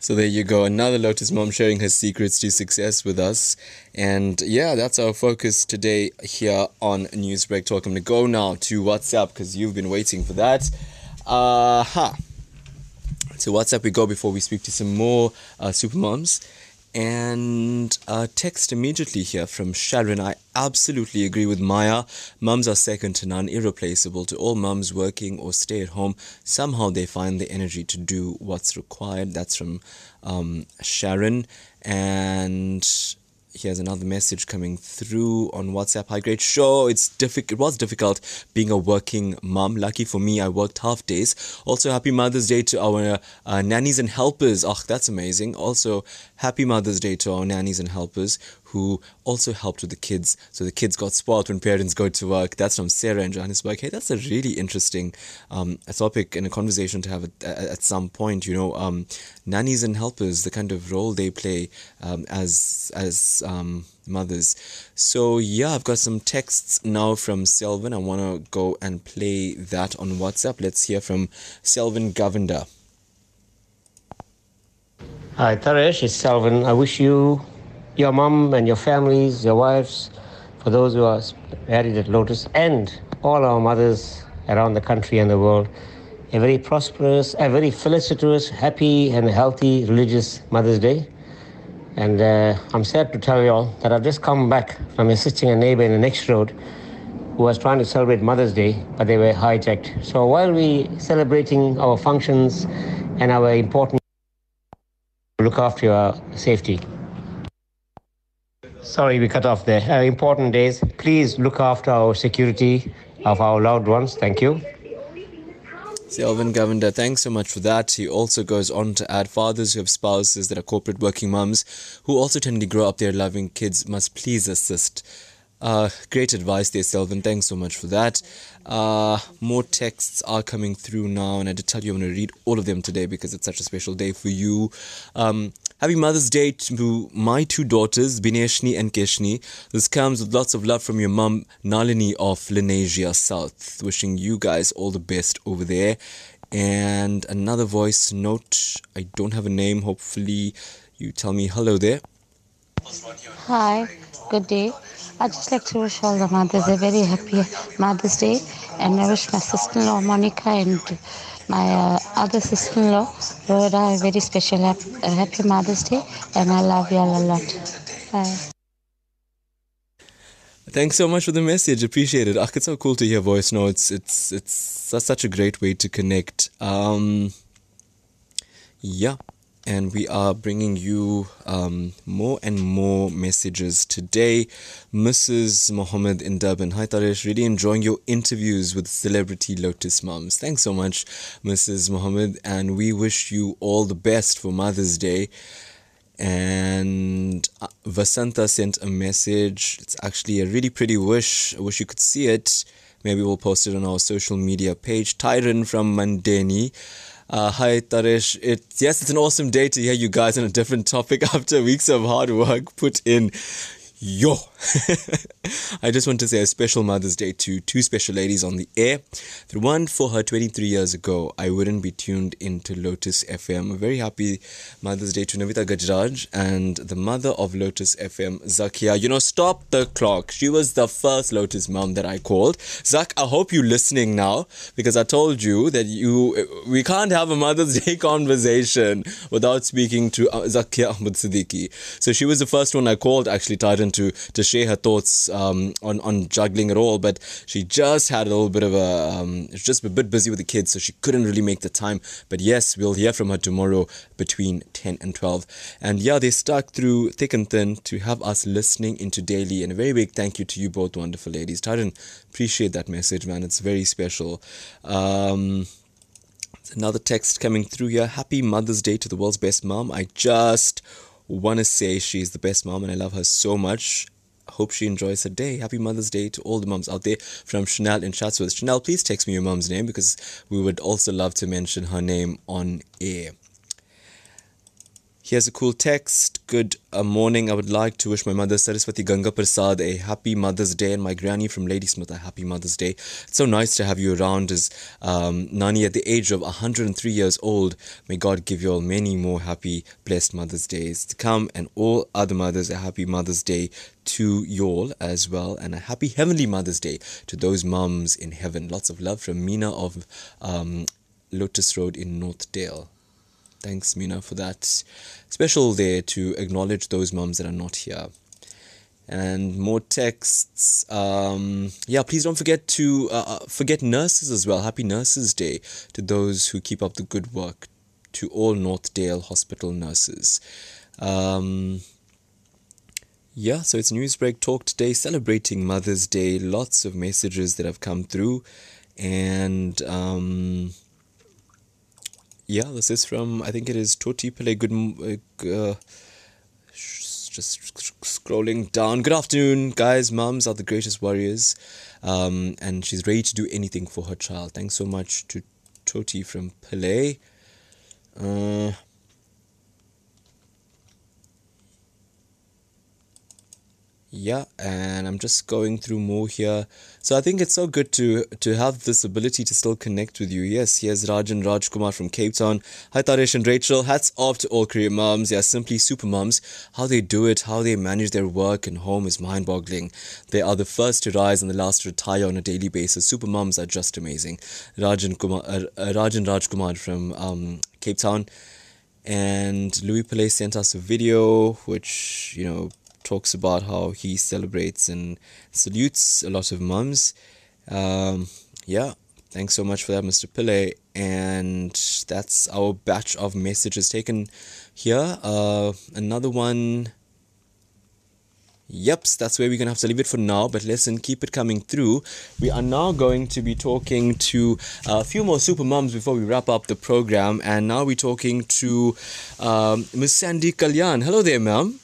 So there you go, another Lotus mom sharing her secrets to success with us. And yeah, that's our focus today here on Newsbreak Talk. I'm going to go now to WhatsApp because you've been waiting for that. Uh huh. To WhatsApp we go before we speak to some more uh, super moms. And uh, text immediately here from Sharon. I absolutely agree with Maya. Mums are second to none, irreplaceable to all mums working or stay at home. Somehow they find the energy to do what's required. That's from um, Sharon. And here's another message coming through on WhatsApp. Hi, great show. It's difficult. It was difficult being a working mom. Lucky for me, I worked half days. Also, happy Mother's Day to our uh, nannies and helpers. Oh, that's amazing. Also, happy Mother's Day to our nannies and helpers who also helped with the kids. So the kids got spoiled when parents go to work. That's from Sarah in Johannesburg. Hey, that's a really interesting um, a topic and a conversation to have at, at some point. You know, um, nannies and helpers, the kind of role they play um, as as um, mothers. So yeah, I've got some texts now from Selvin. I want to go and play that on WhatsApp. Let's hear from Selvin Govender. Hi, Taresh, it's Selvin. I wish you, your mom, and your families, your wives, for those who are married at Lotus, and all our mothers around the country and the world, a very prosperous, a very felicitous, happy, and healthy religious Mother's Day. And uh, I'm sad to tell you all that I've just come back from assisting a neighbor in the next road who was trying to celebrate Mother's Day, but they were hijacked. So while we celebrating our functions and our important look after your safety. Sorry, we cut off there. Uh, important days. Please look after our security of our loved ones. Thank you. Selvin Govender, thanks so much for that. He also goes on to add fathers who have spouses that are corporate working mums who also tend to grow up their loving kids must please assist. Uh, great advice there, Selvin. Thanks so much for that. Uh, more texts are coming through now, and I did tell you I'm going to read all of them today because it's such a special day for you. Um, happy Mother's Day to my two daughters, Bineshni and Keshni. This comes with lots of love from your mum, Nalini of Lenasia South. Wishing you guys all the best over there. And another voice note. I don't have a name. Hopefully, you tell me hello there. Hi, good day. I'd just like to wish all the mothers a very happy Mother's Day and I wish my sister-in-law Monica and my uh, other sister-in-law Rhoda a very special happy, happy Mother's Day and I love you all a lot. Bye. Thanks so much for the message. Appreciate it. Ach, it's so cool to hear voice notes. It's it's such a great way to connect. Um, yeah, and we are bringing you um, more and more messages today. Mrs. Mohammed in Durban. Hi, Taresh. Really enjoying your interviews with celebrity Lotus moms. Thanks so much, Mrs. Mohammed, and we wish you all the best for Mother's Day. And uh, Vasanta sent a message. It's actually a really pretty wish. I wish you could see it. Maybe we'll post it on our social media page. Tyron from Mandeni. Uh, hi Taresh. It yes, it's an awesome day to hear you guys on a different topic after weeks of hard work put in. Yo, I just want to say a special Mother's Day to two special ladies on the air. The one for her 23 years ago, I wouldn't be tuned into Lotus FM. A very happy Mother's Day to Navitha Gajraj and the mother of Lotus FM, Zakia. You know, stop the clock. She was the first Lotus mom that I called. Zak, I hope you're listening now because I told you that you we can't have a Mother's Day conversation without speaking to uh, Zakia Ahmed Siddiqui. So she was the first one I called, actually, Tyron to to share her thoughts um, on on juggling it all. But she just had a little bit of a um, just a bit busy with the kids, so she couldn't really make the time. But yes, we'll hear from her tomorrow between ten and twelve. And yeah, they stuck through thick and thin to have us listening into daily. And a very big thank you to you both, wonderful ladies. Tyron, appreciate that message, man. It's very special. Um, another text coming through here. Happy Mother's Day to the world's best mom. I just want to say she's the best mom and I love her so much. Hope she enjoys her day. Happy Mother's Day to all the moms out there from Chanel in Chatsworth. Chanel, please text me your mom's name because we would also love to mention her name on air. Here's a cool text. Good uh, morning. I would like to wish my mother Saraswati Ganga Prasad a happy Mother's Day and my granny from Ladysmith a happy Mother's Day. It's so nice to have you around as um, Nani at the age of 103 years old. May God give you all many more happy, blessed Mother's Days to come and all other mothers a happy Mother's Day to you all as well and a happy Heavenly Mother's Day to those mums in heaven. Lots of love from Mina of um, Lotus Road in Northdale. Thanks, Mina, for that. Special there to acknowledge those moms that are not here. And more texts. Um, yeah, please don't forget to uh, forget nurses as well. Happy Nurses Day to those who keep up the good work. To all Northdale Hospital nurses. Um, yeah, so it's Newsbreak Talk today, celebrating Mother's Day. Lots of messages that have come through, and um, yeah, this is from I think it is Toti Pele. Good, uh, just scrolling down. Good afternoon, guys. Moms are the greatest warriors, um, and she's ready to do anything for her child. Thanks so much to Toti from Pele. Uh, yeah and i'm just going through more here. So i think it's so good to to have this ability to still connect with you. Yes here's rajan rajkumar from cape town. Hi taresh and rachel. Hats off to all career moms. They are simply super moms. How they do it how they manage their work and home is mind-boggling. They are the first to rise and the last to retire on a daily basis. Super moms are just amazing. Rajan kumar uh, uh, rajan rajkumar from um, cape town. And louis Pillay sent us a video which you know talks about how he celebrates and salutes a lot of mums. Um, yeah, thanks so much for that, Mr. Pillay. And that's our batch of messages taken here. Uh, another one. Yep, that's where we're going to have to leave it for now. But listen, keep it coming through. We are now going to be talking to a few more super moms before we wrap up the program. And now we're talking to um, Miss Sandy Kalyan. Hello there, ma'am.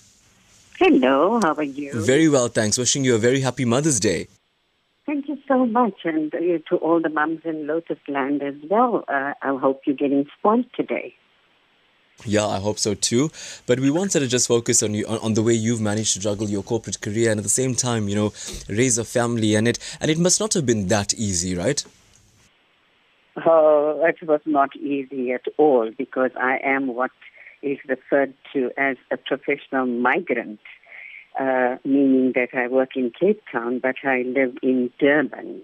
Hello, how are you? Very well, thanks. Wishing you a very happy Mother's Day. Thank you so much, and uh, to all the mums in Lotus Land as well. Uh, I hope you're getting spoiled today. Yeah, I hope so too. But we wanted to just focus on you on, on the way you've managed to juggle your corporate career and at the same time, you know, raise a family and it and it must not have been that easy, right? Oh, it was not easy at all because I am what is referred to as a professional migrant, uh, meaning that I work in Cape Town, but I live in Durban.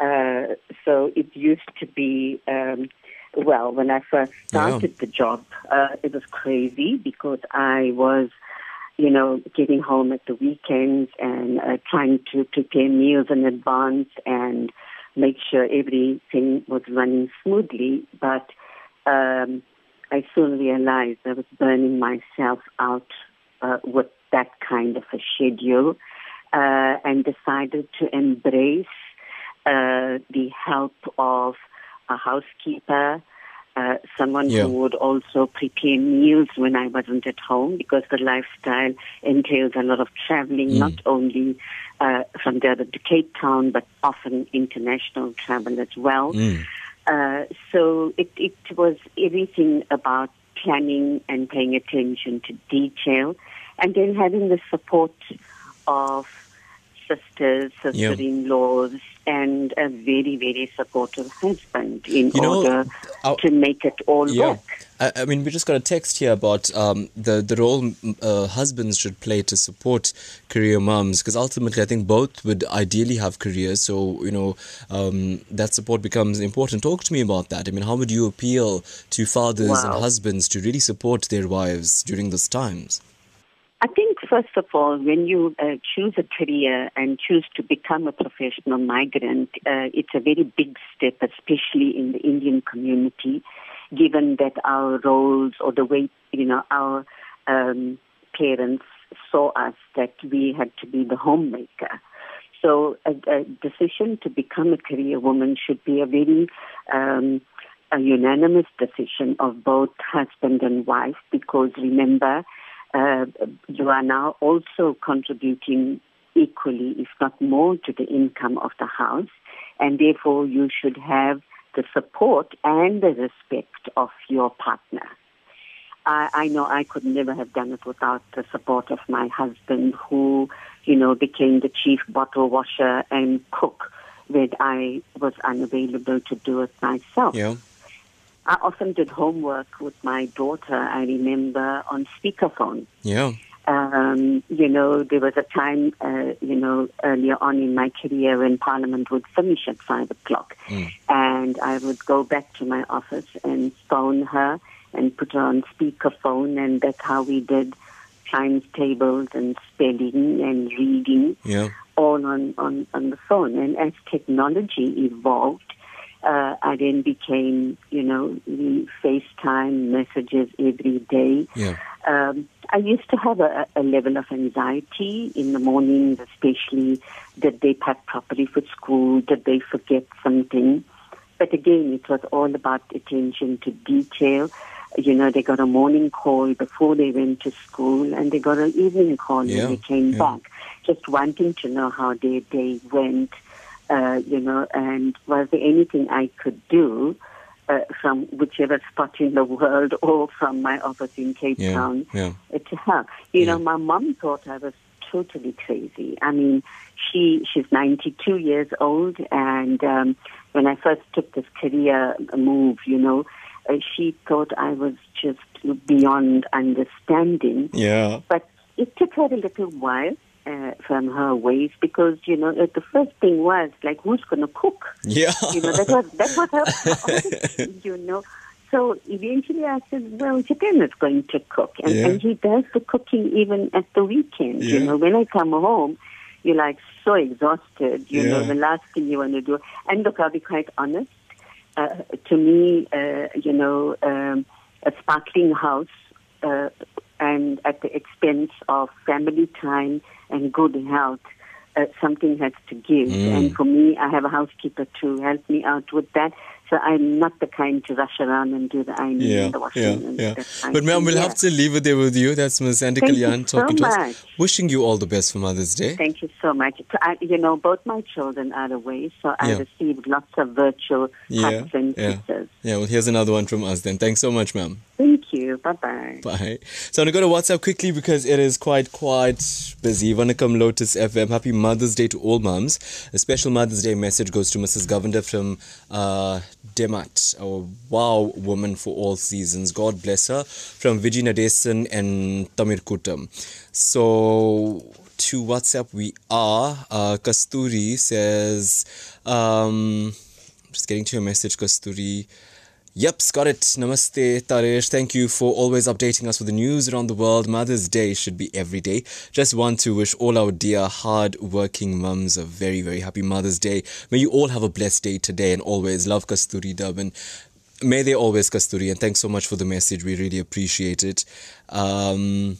Uh, so it used to be, um, well, when I first started Yeah. the job, uh, it was crazy because I was, you know, getting home at the weekends and uh, trying to prepare meals in advance and make sure everything was running smoothly. But um, I soon realized I was burning myself out uh, with that kind of a schedule uh, and decided to embrace uh, the help of a housekeeper, uh, someone Yeah. who would also prepare meals when I wasn't at home because the lifestyle entails a lot of traveling, not only uh, from Durban to Cape Town, but often international travel as well. Mm. Uh, so it, it was everything about planning and paying attention to detail, and then having the support of sisters, Yeah. sister-in-laws, and a very, very supportive husband in You know, order I- to make it all Yeah. work. I, I mean, we just got a text here about um, the the role uh, husbands should play to support career moms because ultimately, I think both would ideally have careers. So you know um, that support becomes important. Talk to me about that. I mean, how would you appeal to fathers and husbands to really support their wives during these times? I think, first of all, when you uh, choose a career and choose to become a professional migrant, uh, it's a very big step, especially in the Indian community, given that our roles or the way, you know, our um, parents saw us that we had to be the homemaker. So a, a decision to become a career woman should be a very um, a unanimous decision of both husband and wife because remember, uh, you are now also contributing equally, if not more, to the income of the house, and therefore you should have the support and the respect of your partner. I, I know I could never have done it without the support of my husband, who, you know, became the chief bottle washer and cook when I was unavailable to do it myself. Yeah. I often did homework with my daughter, I remember, on speakerphone. Yeah. Um, you know, there was a time, uh, you know, earlier on in my career when Parliament would finish at five o'clock, and I would go back to my office and phone her and put her on speakerphone, and that's how we did times tables and spelling and reading Yeah. all on, on, on the phone. And as technology evolved, uh, I then became, you know, the FaceTime messages every day. Yeah. Um, I used to have a, a level of anxiety in the mornings, especially did they pack properly for school? Did they forget something? But again, it was all about attention to detail. You know, they got a morning call before they went to school, and they got an evening call Yeah, when they came yeah. back, just wanting to know how their day went. Uh, you know, and was there anything I could do uh, from whichever spot in the world or from my office in Cape Yeah. Town Yeah. to her. You know, my mom thought I was totally crazy. I mean, she she's 92 years old, and um, when I first took this career move, you know, uh, she thought I was just beyond understanding. Yeah. But it took her a little while. Uh, from her ways, because you know uh, the first thing was like, who's going to cook? Yeah. You know, that was that was her priority, you know. So eventually I said, well, Japan is going to cook. And, Yeah. and he does the cooking even at the weekend. You know, when I come home, you're like so exhausted. You know, the last thing you want to do. And look, I'll be quite honest. Uh, to me, uh, you know, um, a sparkling house, uh, and at the expense of family time and good health, uh, something has to give. Mm. And for me, I have a housekeeper to help me out with that. So I'm not the kind to rush around and do the ironing Yeah, and the washing. yeah, and yeah. But ma'am, we'll thing. have to leave it there with you. That's Ms. Andy Thank Kalyan so talking to us. much. Wishing you all the best for Mother's Day. Thank you so much. So I, you know, both my children are away, so I Yeah. received lots of virtual Yeah, hugs and yeah. kisses. Yeah, well, here's another one from us then. Thanks so much, ma'am. Thank you. Bye bye. Bye. So I'm gonna go to WhatsApp quickly because it is quite quite busy. Vanakkam Lotus FM. Happy Mother's Day to all mums. A special Mother's Day message goes to Mrs. Govender from uh, Demat, a wow woman for all seasons. God bless her. From Vijay Nadesan and Tamir Kutam. So to WhatsApp we are. Uh, Kasturi says, um, just getting to your message, Kasturi. Yep, got it. Namaste, Taresh. Thank you for always updating us with the news around the world. Mother's Day should be every day. Just want to wish all our dear, hard-working mums a very, very happy Mother's Day. May you all have a blessed day today and always. Love Kasturi Durban. May they always, Kasturi. And thanks so much for the message. We really appreciate it. Um,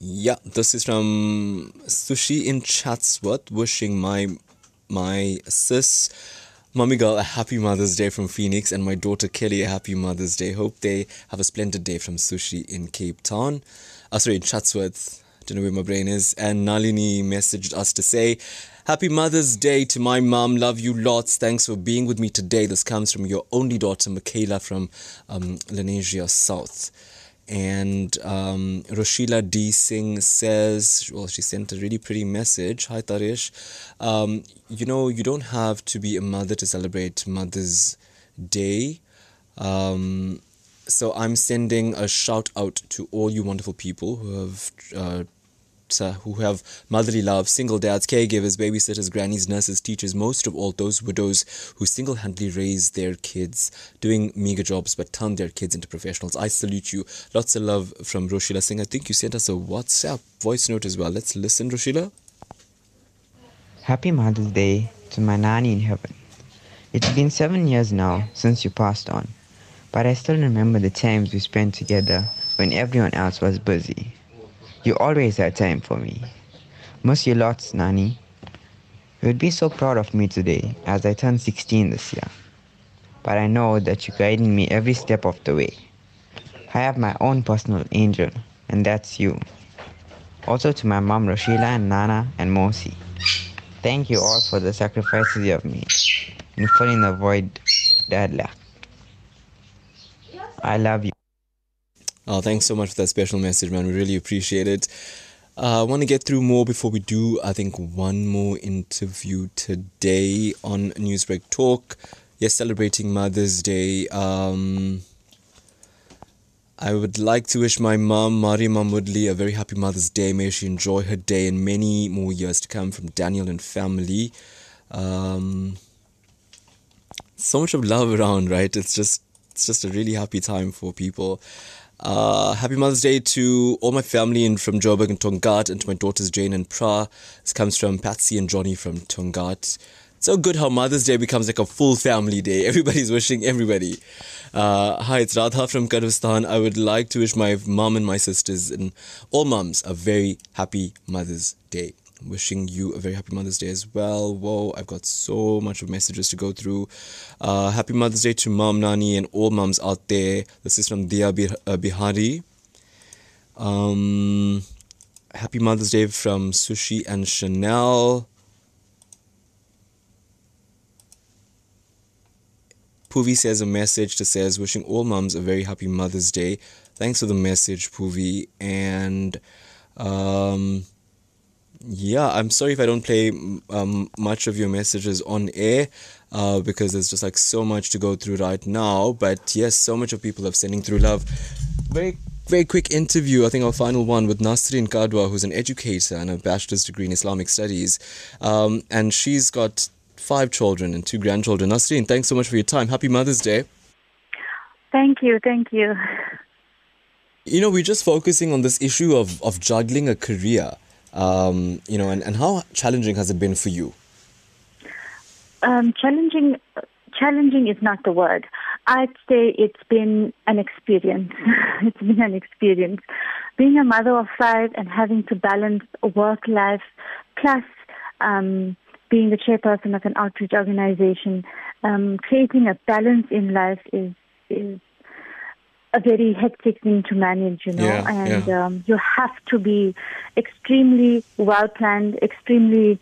yeah, this is from Sushi in Chatsworth, wishing my my sis, mommy girl, a happy Mother's Day from Phoenix, and my daughter Kelly a happy Mother's Day. Hope they have a splendid day from Sushi in Cape Town. Uh, sorry, in Chatsworth. Don't know where my brain is. And Nalini messaged us to say, Happy Mother's Day to my mom. Love you lots. Thanks for being with me today. This comes from your only daughter, Michaela from um, Lenasia South. And um, Roshila D. Singh says, well, she sent a really pretty message. Hi, Taresh. Um, you know, you don't have to be a mother to celebrate Mother's Day. Um, so I'm sending a shout out to all you wonderful people who have uh, who have motherly love, single dads, caregivers, babysitters, grannies, nurses, teachers, most of all those widows who single handedly raise their kids, doing meager jobs but turn their kids into professionals. I salute you. Lots of love from Roshila Singh. I think you sent us a WhatsApp voice note as well. Let's listen, Roshila. Happy Mother's Day to my nanny in heaven. It's been seven years now since you passed on, but I still remember the times we spent together when everyone else was busy. You always had time for me. Miss you lots, Nani. You would be so proud of me today as I turn 16 this year. But I know that you're guiding me every step of the way. I have my own personal angel, and that's you. Also to my mom Roshila and Nana and Mosi. Thank you all for the sacrifices you have made in filling the void dad left. I love you. Oh, thanks so much for that special message, man. We really appreciate it. Uh, I want to get through more before we do, I think, one more interview today on Newsbreak Talk. Yes, celebrating Mother's Day. Um, I would like to wish my mom, Mari Mahmudli, a very happy Mother's Day. May she enjoy her day and many more years to come from Daniel and family. Um, so much of love around, right? It's just it's just a really happy time for people. Uh, happy Mother's Day to all my family in from Joburg and Tongaat and to my daughters Jane and Pra. This comes from Patsy and Johnny from Tongaat. So good how Mother's Day becomes like a full family day. Everybody's wishing everybody. Uh, hi, it's Radha from Kazakhstan. I would like to wish my mom and my sisters and all moms a very happy Mother's Day. Wishing you a very happy Mother's Day as well. Whoa, I've got so much of messages to go through. Uh, happy Mother's Day to Mom Nani and all moms out there. This is from Dia uh, Bihari. Um, happy Mother's Day from Sushi and Chanel. Puvi says a message to says wishing all moms a very happy Mother's Day. Thanks for the message, Puvi. And um, yeah, I'm sorry if I don't play um, much of your messages on air uh, because there's just like so much to go through right now. But yes, so much of people are sending through love. Very very quick interview, I think our final one with Nasrin Kadwa, who's an educator and a bachelor's degree in Islamic studies. Um, and she's got five children and two grandchildren. Nasrin, thanks so much for your time. Happy Mother's Day. Thank you, thank you. You know, we're just focusing on this issue of, of juggling a career, um, you know, and, and how challenging has it been for you? Um, challenging, challenging is not the word. I'd say it's been an experience. it's been an experience. Being a mother of five and having to balance work life plus um, being the chairperson of an outreach organization, um, creating a balance in life is is a very hectic thing to manage, you know, Yeah, and yeah. um, you have to be extremely well planned, extremely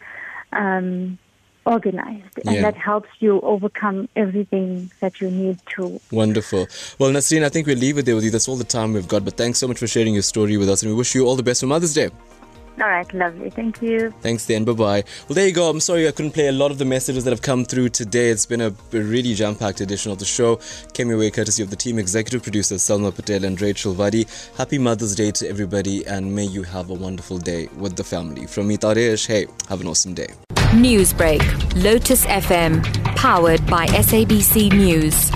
um, organized, and Yeah. that helps you overcome everything that you need to. Wonderful. Well, Nasreen, I think we'll leave it there with you. That's all the time we've got. But thanks so much for sharing your story with us, and we wish you all the best for Mother's Day. All right, lovely. Thank you. Thanks, then. Bye bye. Well, there you go. I'm sorry I couldn't play a lot of the messages that have come through today. It's been a a really jam packed edition of the show. Came your way courtesy of the team executive producers Salma Patel and Rachel Vadi. Happy Mother's Day to everybody, and may you have a wonderful day with the family. From me, Taresh, hey, have an awesome day. Newsbreak, Lotus FM, powered by SABC News.